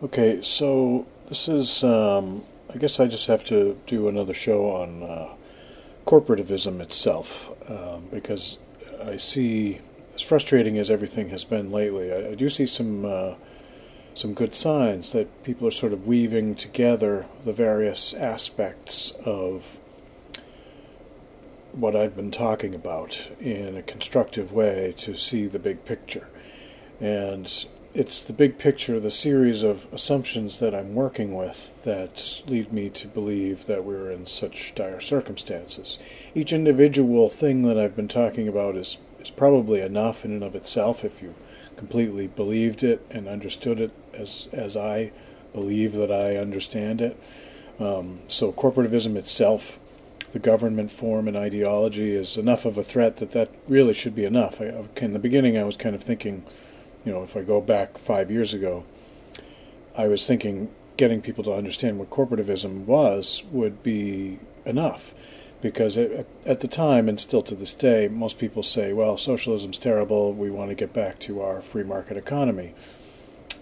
Okay, so this is, um, I guess I just have to do another show on uh, corporativism itself um, because I see, as frustrating as everything has been lately, I, I do see some uh, some good signs that people are sort of weaving together the various aspects of what I've been talking about in a constructive way to see the big picture. And it's the big picture, the series of assumptions that I'm working with that lead me to believe that we're in such dire circumstances. Each individual thing that I've been talking about is, is probably enough in and of itself if you completely believed it and understood it as, as I believe that I understand it. Um, so, corporativism itself, the government form and ideology, is enough of a threat that that really should be enough. I, in the beginning, I was kind of thinking you know, if I go back five years ago, I was thinking getting people to understand what corporativism was would be enough. Because it, at the time, and still to this day, most people say, well, socialism's terrible, we want to get back to our free market economy.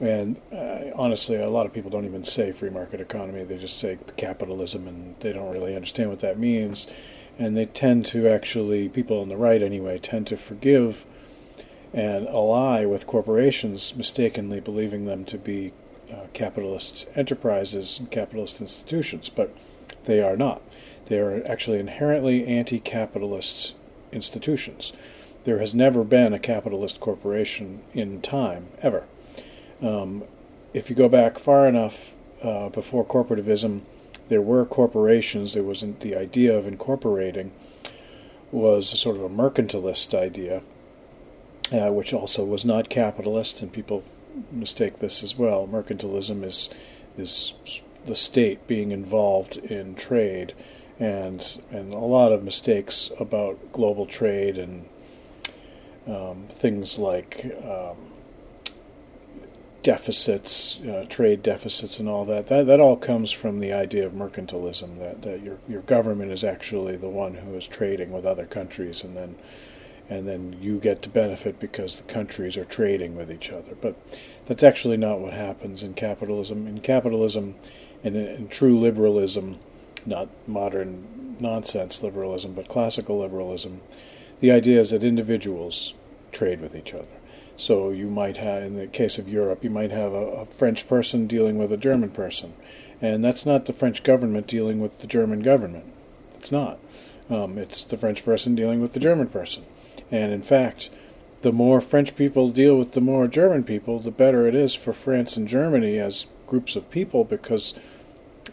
And uh, honestly, a lot of people don't even say free market economy, they just say capitalism, and they don't really understand what that means. And they tend to actually, people on the right anyway, tend to forgive and ally with corporations, mistakenly believing them to be uh, capitalist enterprises and capitalist institutions, but they are not. They are actually inherently anti capitalist institutions. There has never been a capitalist corporation in time, ever. Um, if you go back far enough uh, before corporativism, there were corporations. There wasn't the idea of incorporating was sort of a mercantilist idea uh, which also was not capitalist, and people mistake this as well. Mercantilism is is the state being involved in trade, and and a lot of mistakes about global trade and um, things like um, deficits, uh, trade deficits, and all that. That that all comes from the idea of mercantilism that, that your your government is actually the one who is trading with other countries, and then and then you get to benefit because the countries are trading with each other. But that's actually not what happens in capitalism. In capitalism, and in, in true liberalism, not modern nonsense liberalism, but classical liberalism, the idea is that individuals trade with each other. So you might have, in the case of Europe, you might have a, a French person dealing with a German person, and that's not the French government dealing with the German government. It's not. Um, it's the French person dealing with the German person. And in fact, the more French people deal with the more German people, the better it is for France and Germany as groups of people because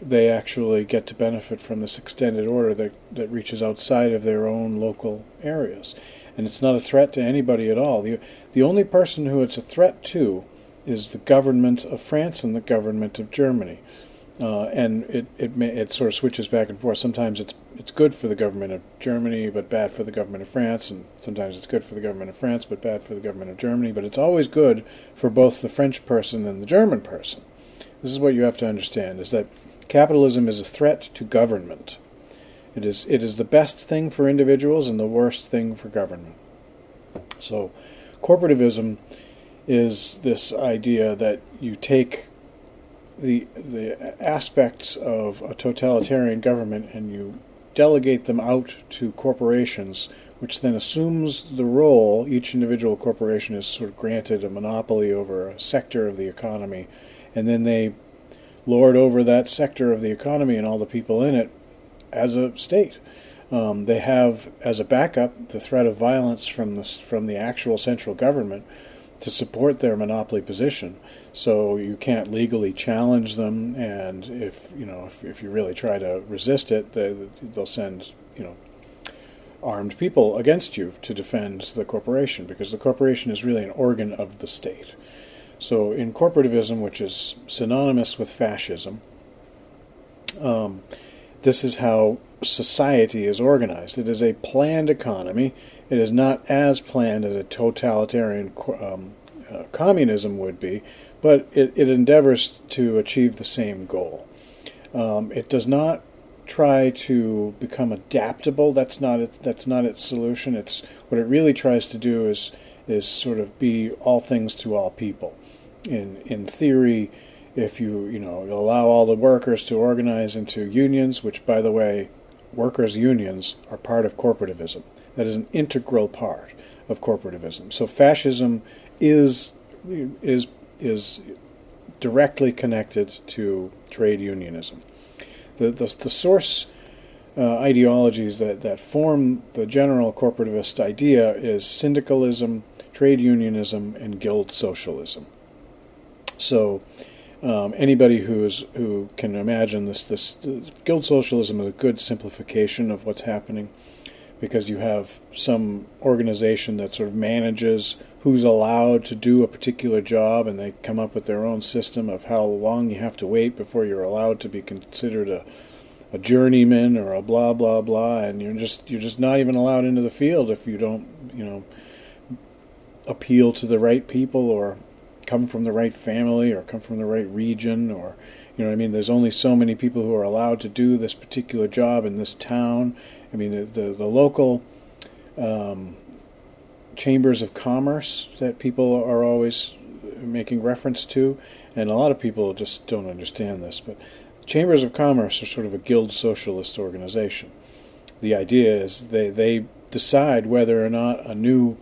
they actually get to benefit from this extended order that, that reaches outside of their own local areas. And it's not a threat to anybody at all. The, the only person who it's a threat to is the government of France and the government of Germany. Uh, and it, it may, it sort of switches back and forth. Sometimes it's it's good for the government of Germany, but bad for the government of France, and sometimes it's good for the government of France, but bad for the government of Germany. But it's always good for both the French person and the German person. This is what you have to understand: is that capitalism is a threat to government. It is it is the best thing for individuals and the worst thing for government. So, corporativism is this idea that you take the the aspects of a totalitarian government and you delegate them out to corporations, which then assumes the role. Each individual corporation is sort of granted a monopoly over a sector of the economy, and then they lord over that sector of the economy and all the people in it as a state. Um, they have as a backup the threat of violence from the from the actual central government to support their monopoly position. So you can't legally challenge them, and if you know if, if you really try to resist it, they, they'll send you know armed people against you to defend the corporation because the corporation is really an organ of the state. So in corporativism, which is synonymous with fascism, um, this is how society is organized. It is a planned economy. It is not as planned as a totalitarian um, uh, communism would be, but it, it endeavors to achieve the same goal. Um, it does not try to become adaptable. That's not it, that's not its solution. It's what it really tries to do is is sort of be all things to all people. In in theory, if you you know allow all the workers to organize into unions, which by the way, workers' unions are part of corporativism. That is an integral part of corporativism. So fascism is is is directly connected to trade unionism. The the, the source uh, ideologies that, that form the general corporativist idea is syndicalism, trade unionism, and guild socialism. So um, anybody who is who can imagine this, this, this guild socialism is a good simplification of what's happening because you have some organization that sort of manages who's allowed to do a particular job and they come up with their own system of how long you have to wait before you're allowed to be considered a, a journeyman or a blah blah blah and you're just you're just not even allowed into the field if you don't you know appeal to the right people or come from the right family or come from the right region or you know I mean? There's only so many people who are allowed to do this particular job in this town. I mean the the, the local um, chambers of commerce that people are always making reference to and a lot of people just don't understand this but chambers of commerce are sort of a guild socialist organization. The idea is they they decide whether or not a new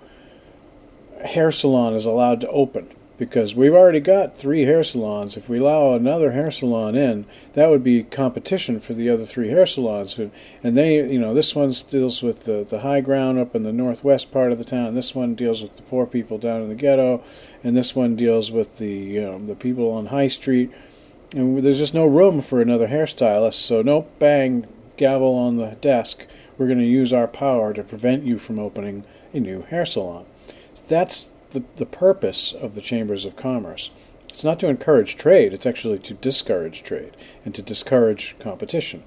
hair salon is allowed to open because we've already got three hair salons. If we allow another hair salon in, that would be competition for the other three hair salons. And they, you know, this one deals with the, the high ground up in the northwest part of the town. This one deals with the poor people down in the ghetto, and this one deals with the um, the people on High Street. And there's just no room for another hairstylist. So nope, bang, gavel on the desk. We're going to use our power to prevent you from opening a new hair salon. That's the, the purpose of the chambers of commerce. It's not to encourage trade, it's actually to discourage trade and to discourage competition.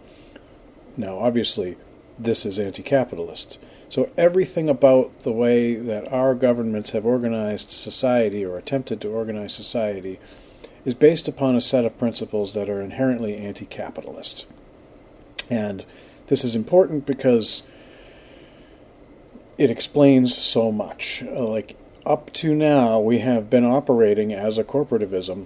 Now, obviously, this is anti capitalist. So, everything about the way that our governments have organized society or attempted to organize society is based upon a set of principles that are inherently anti capitalist. And this is important because it explains so much. Uh, like, up to now, we have been operating as a corporativism.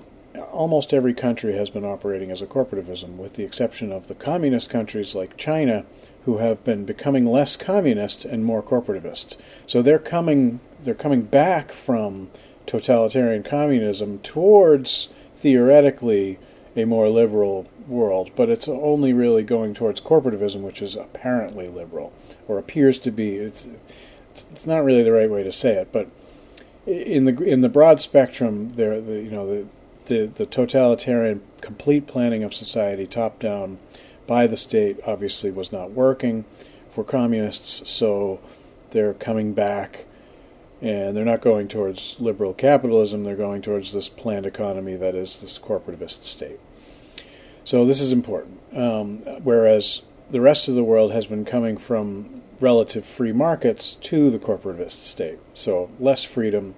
Almost every country has been operating as a corporativism, with the exception of the communist countries like China, who have been becoming less communist and more corporativist. So they're coming they're coming back from totalitarian communism towards theoretically a more liberal world, but it's only really going towards corporativism, which is apparently liberal or appears to be. It's it's not really the right way to say it, but in the in the broad spectrum, there the you know the, the the totalitarian complete planning of society top down by the state obviously was not working for communists, so they're coming back and they're not going towards liberal capitalism, they're going towards this planned economy that is this corporativist state. So this is important. Um, whereas the rest of the world has been coming from relative free markets to the corporatist state. So less freedom,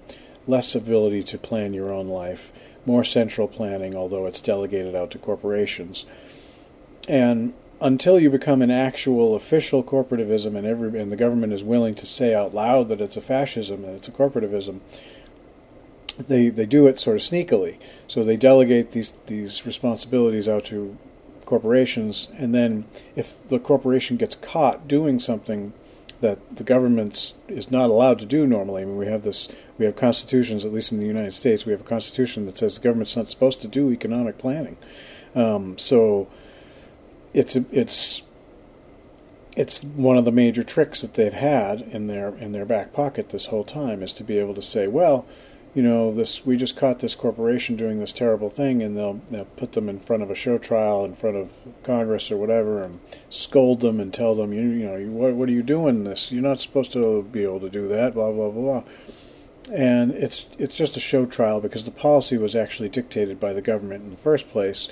less ability to plan your own life, more central planning, although it's delegated out to corporations. And until you become an actual official corporativism and every and the government is willing to say out loud that it's a fascism and it's a corporativism, they they do it sort of sneakily. So they delegate these these responsibilities out to corporations, and then if the corporation gets caught doing something that the government is not allowed to do normally. I mean, we have this, we have constitutions, at least in the United States, we have a constitution that says the government's not supposed to do economic planning. Um, so it's it's it's one of the major tricks that they've had in their in their back pocket this whole time is to be able to say, well, you know, this we just caught this corporation doing this terrible thing, and they'll, they'll put them in front of a show trial in front of Congress or whatever, and scold them and tell them, you, you know, you, what, what are you doing this? You're not supposed to be able to do that, blah blah blah. And it's it's just a show trial because the policy was actually dictated by the government in the first place.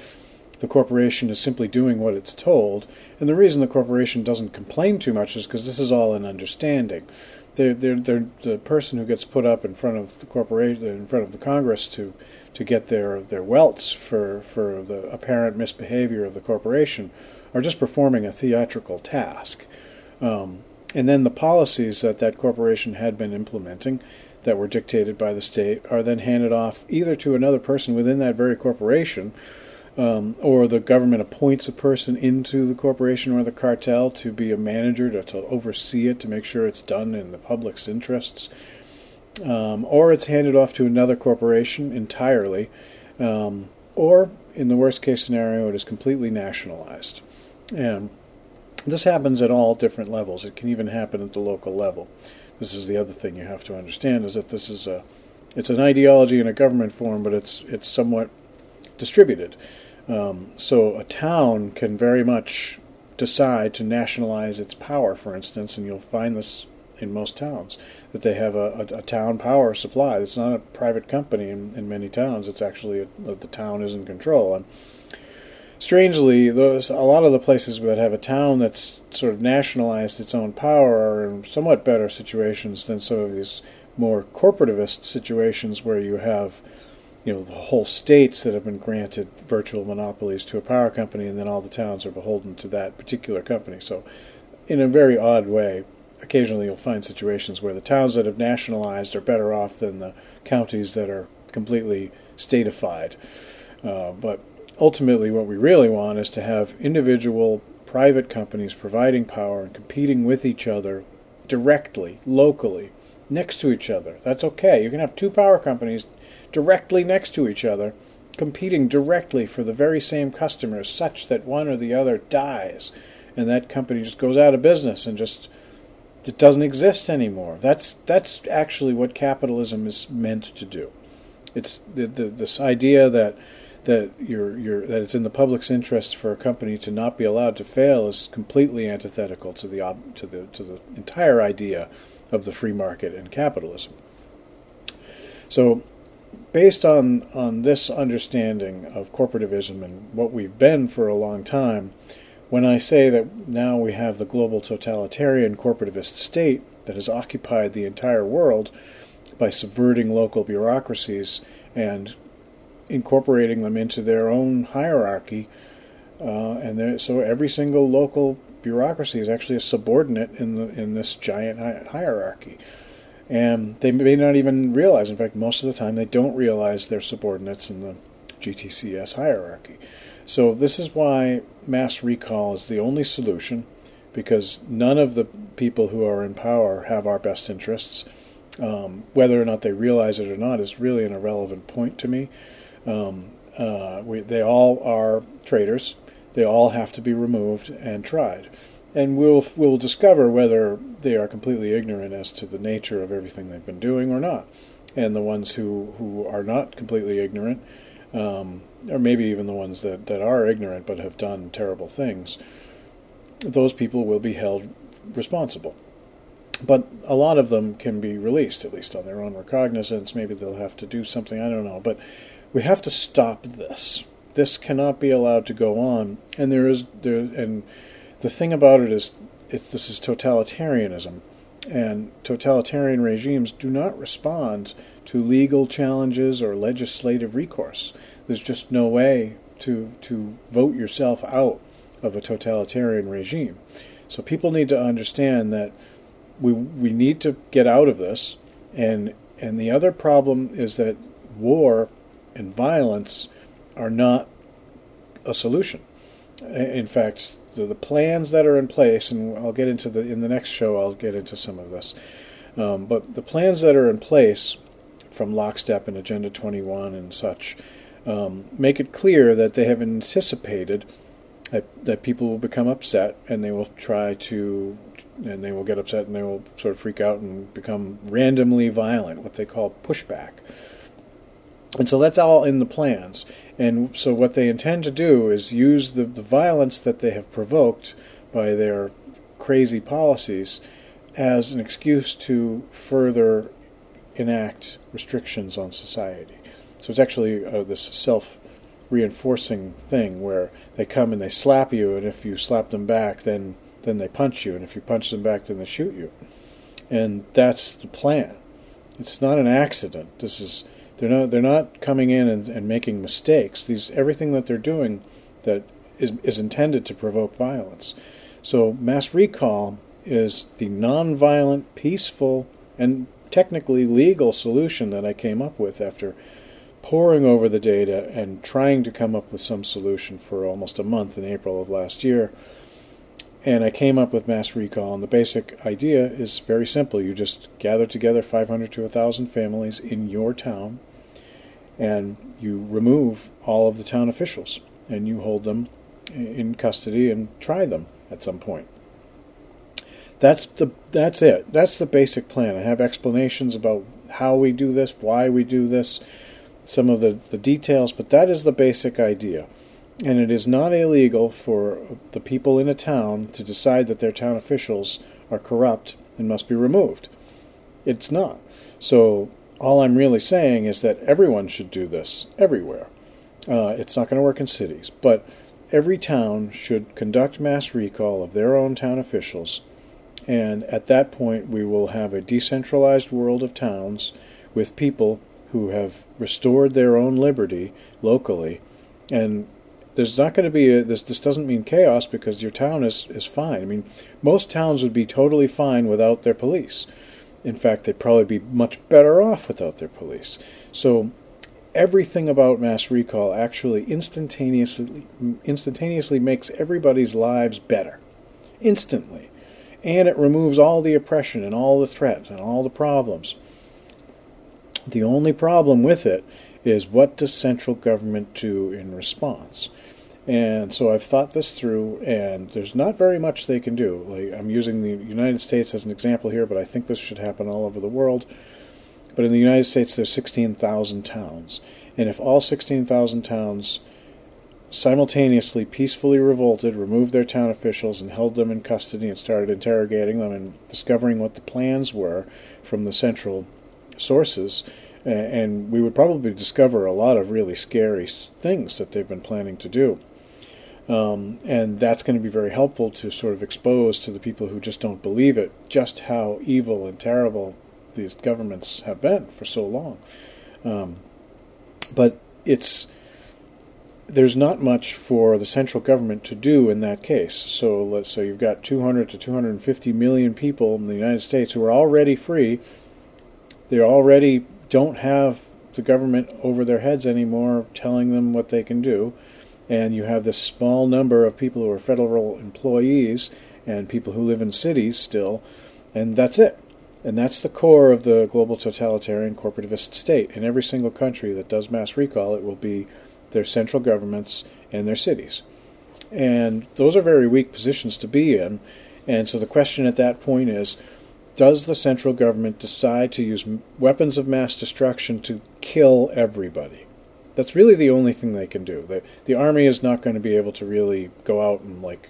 The corporation is simply doing what it's told, and the reason the corporation doesn't complain too much is because this is all an understanding they're, they're, they're the person who gets put up in front of the corporation, in front of the Congress to to get their their welts for for the apparent misbehavior of the corporation are just performing a theatrical task. Um, and then the policies that that corporation had been implementing, that were dictated by the state are then handed off either to another person within that very corporation, um, or the government appoints a person into the corporation or the cartel to be a manager to, to oversee it to make sure it's done in the public's interests, um, or it's handed off to another corporation entirely, um, or in the worst case scenario, it is completely nationalized. And this happens at all different levels. It can even happen at the local level. This is the other thing you have to understand is that this is a it's an ideology in a government form, but it's it's somewhat distributed. Um, so a town can very much decide to nationalize its power, for instance, and you'll find this in most towns that they have a, a, a town power supply. It's not a private company in, in many towns. It's actually a, the town is in control. And strangely, those a lot of the places that have a town that's sort of nationalized its own power are in somewhat better situations than some of these more corporativist situations where you have you know the whole states that have been granted virtual monopolies to a power company and then all the towns are beholden to that particular company so in a very odd way occasionally you'll find situations where the towns that have nationalized are better off than the counties that are completely statified uh, but ultimately, what we really want is to have individual private companies providing power and competing with each other directly, locally, next to each other. That's okay. You can have two power companies directly next to each other, competing directly for the very same customers, such that one or the other dies, and that company just goes out of business and just it doesn't exist anymore. That's that's actually what capitalism is meant to do. It's the, the, this idea that that you're, you're, that it's in the public's interest for a company to not be allowed to fail is completely antithetical to the to the to the entire idea of the free market and capitalism. So, based on on this understanding of corporativism and what we've been for a long time, when I say that now we have the global totalitarian corporativist state that has occupied the entire world by subverting local bureaucracies and incorporating them into their own hierarchy. Uh, and so every single local bureaucracy is actually a subordinate in the in this giant hi- hierarchy. And they may not even realize, in fact, most of the time they don't realize they're subordinates in the GTCS hierarchy. So this is why mass recall is the only solution, because none of the people who are in power have our best interests. Um, whether or not they realize it or not is really an irrelevant point to me. Um, uh, we, they all are traitors. They all have to be removed and tried. And we'll, we'll discover whether they are completely ignorant as to the nature of everything they've been doing or not. And the ones who, who are not completely ignorant, um, or maybe even the ones that, that are ignorant but have done terrible things, those people will be held responsible. But a lot of them can be released, at least on their own recognizance. Maybe they'll have to do something, I don't know. But we have to stop this. This cannot be allowed to go on. And there is there and the thing about it is it, this is totalitarianism. And totalitarian regimes do not respond to legal challenges or legislative recourse. There's just no way to to vote yourself out of a totalitarian regime. So people need to understand that we we need to get out of this and and the other problem is that war and violence are not a solution. In fact, the, the plans that are in place, and I'll get into the in the next show, I'll get into some of this. Um, but the plans that are in place from Lockstep and Agenda 21 and such um, make it clear that they have anticipated that, that people will become upset and they will try to, and they will get upset and they will sort of freak out and become randomly violent, what they call pushback. And so that's all in the plans. And so what they intend to do is use the, the violence that they have provoked by their crazy policies as an excuse to further enact restrictions on society. So it's actually uh, this self reinforcing thing where they come and they slap you, and if you slap them back, then, then they punch you, and if you punch them back, then they shoot you. And that's the plan. It's not an accident. This is they're not they're not coming in and, and making mistakes. These everything that they're doing that is is intended to provoke violence. So mass recall is the nonviolent, peaceful, and technically legal solution that I came up with after poring over the data and trying to come up with some solution for almost a month in April of last year. And I came up with mass recall, and the basic idea is very simple. You just gather together 500 to 1,000 families in your town, and you remove all of the town officials, and you hold them in custody and try them at some point. That's the that's it. That's the basic plan. I have explanations about how we do this, why we do this, some of the, the details, but that is the basic idea. And it is not illegal for the people in a town to decide that their town officials are corrupt and must be removed. It's not. So all I'm really saying is that everyone should do this everywhere. Uh, it's not going to work in cities, but every town should conduct mass recall of their own town officials. And at that point, we will have a decentralized world of towns with people who have restored their own liberty locally. And there's not going to be a, this. This doesn't mean chaos because your town is is fine. I mean, most towns would be totally fine without their police. In fact, they'd probably be much better off without their police. So everything about mass recall actually instantaneously instantaneously makes everybody's lives better. Instantly. And it removes all the oppression and all the threat and all the problems. The only problem with it is what does central government do in response and so I've thought this through, and there's not very much they can do. Like I'm using the United States as an example here, but I think this should happen all over the world. But in the United States, there's 16,000 towns. And if all 16,000 towns simultaneously peacefully revolted, removed their town officials, and held them in custody and started interrogating them and discovering what the plans were from the central sources, and we would probably discover a lot of really scary things that they've been planning to do. Um, and that's going to be very helpful to sort of expose to the people who just don't believe it just how evil and terrible these governments have been for so long. Um, but it's there's not much for the central government to do in that case. So let's say you've got 200 to 250 million people in the United States who are already free. They already don't have the government over their heads anymore telling them what they can do. And you have this small number of people who are federal employees and people who live in cities still, and that's it. And that's the core of the global totalitarian corporativist state. In every single country that does mass recall, it will be their central governments and their cities. And those are very weak positions to be in. And so the question at that point is does the central government decide to use weapons of mass destruction to kill everybody? That's really the only thing they can do. The, the army is not going to be able to really go out and like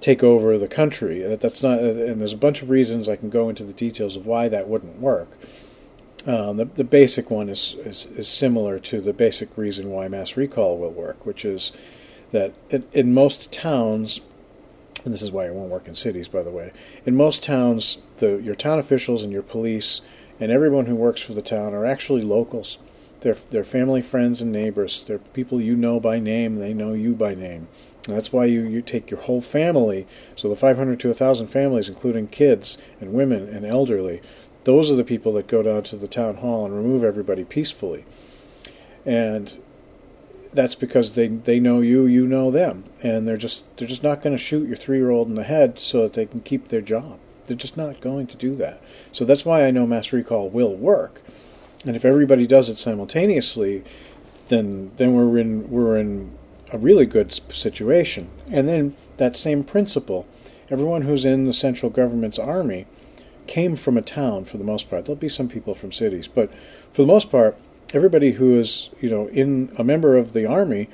take over the country. That's not, and there's a bunch of reasons I can go into the details of why that wouldn't work. Um, the, the basic one is, is, is similar to the basic reason why mass recall will work, which is that it, in most towns, and this is why it won't work in cities, by the way. In most towns, the your town officials and your police and everyone who works for the town are actually locals. They're family, friends, and neighbors. They're people you know by name. They know you by name. And that's why you, you take your whole family, so the 500 to 1,000 families, including kids and women and elderly, those are the people that go down to the town hall and remove everybody peacefully. And that's because they, they know you, you know them, and they're just they're just not going to shoot your three year old in the head so that they can keep their job. They're just not going to do that. So that's why I know mass recall will work. And if everybody does it simultaneously, then then we're in we're in a really good situation. And then that same principle, everyone who's in the central government's army came from a town for the most part. There'll be some people from cities, but for the most part, everybody who is, you know, in a member of the army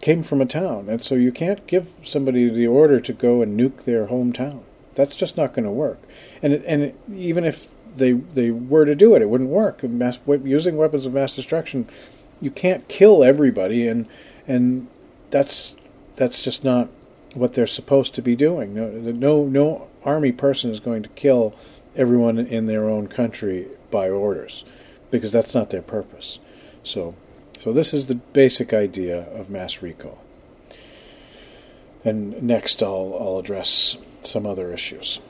came from a town. And so you can't give somebody the order to go and nuke their hometown. That's just not going to work. And it, and it, even if they they were to do it, it wouldn't work. Mass, using weapons of mass destruction, you can't kill everybody and and that's that's just not what they're supposed to be doing. No, no, no army person is going to kill everyone in their own country by orders, because that's not their purpose. So, so this is the basic idea of mass recall. And next, I'll I'll address some other issues.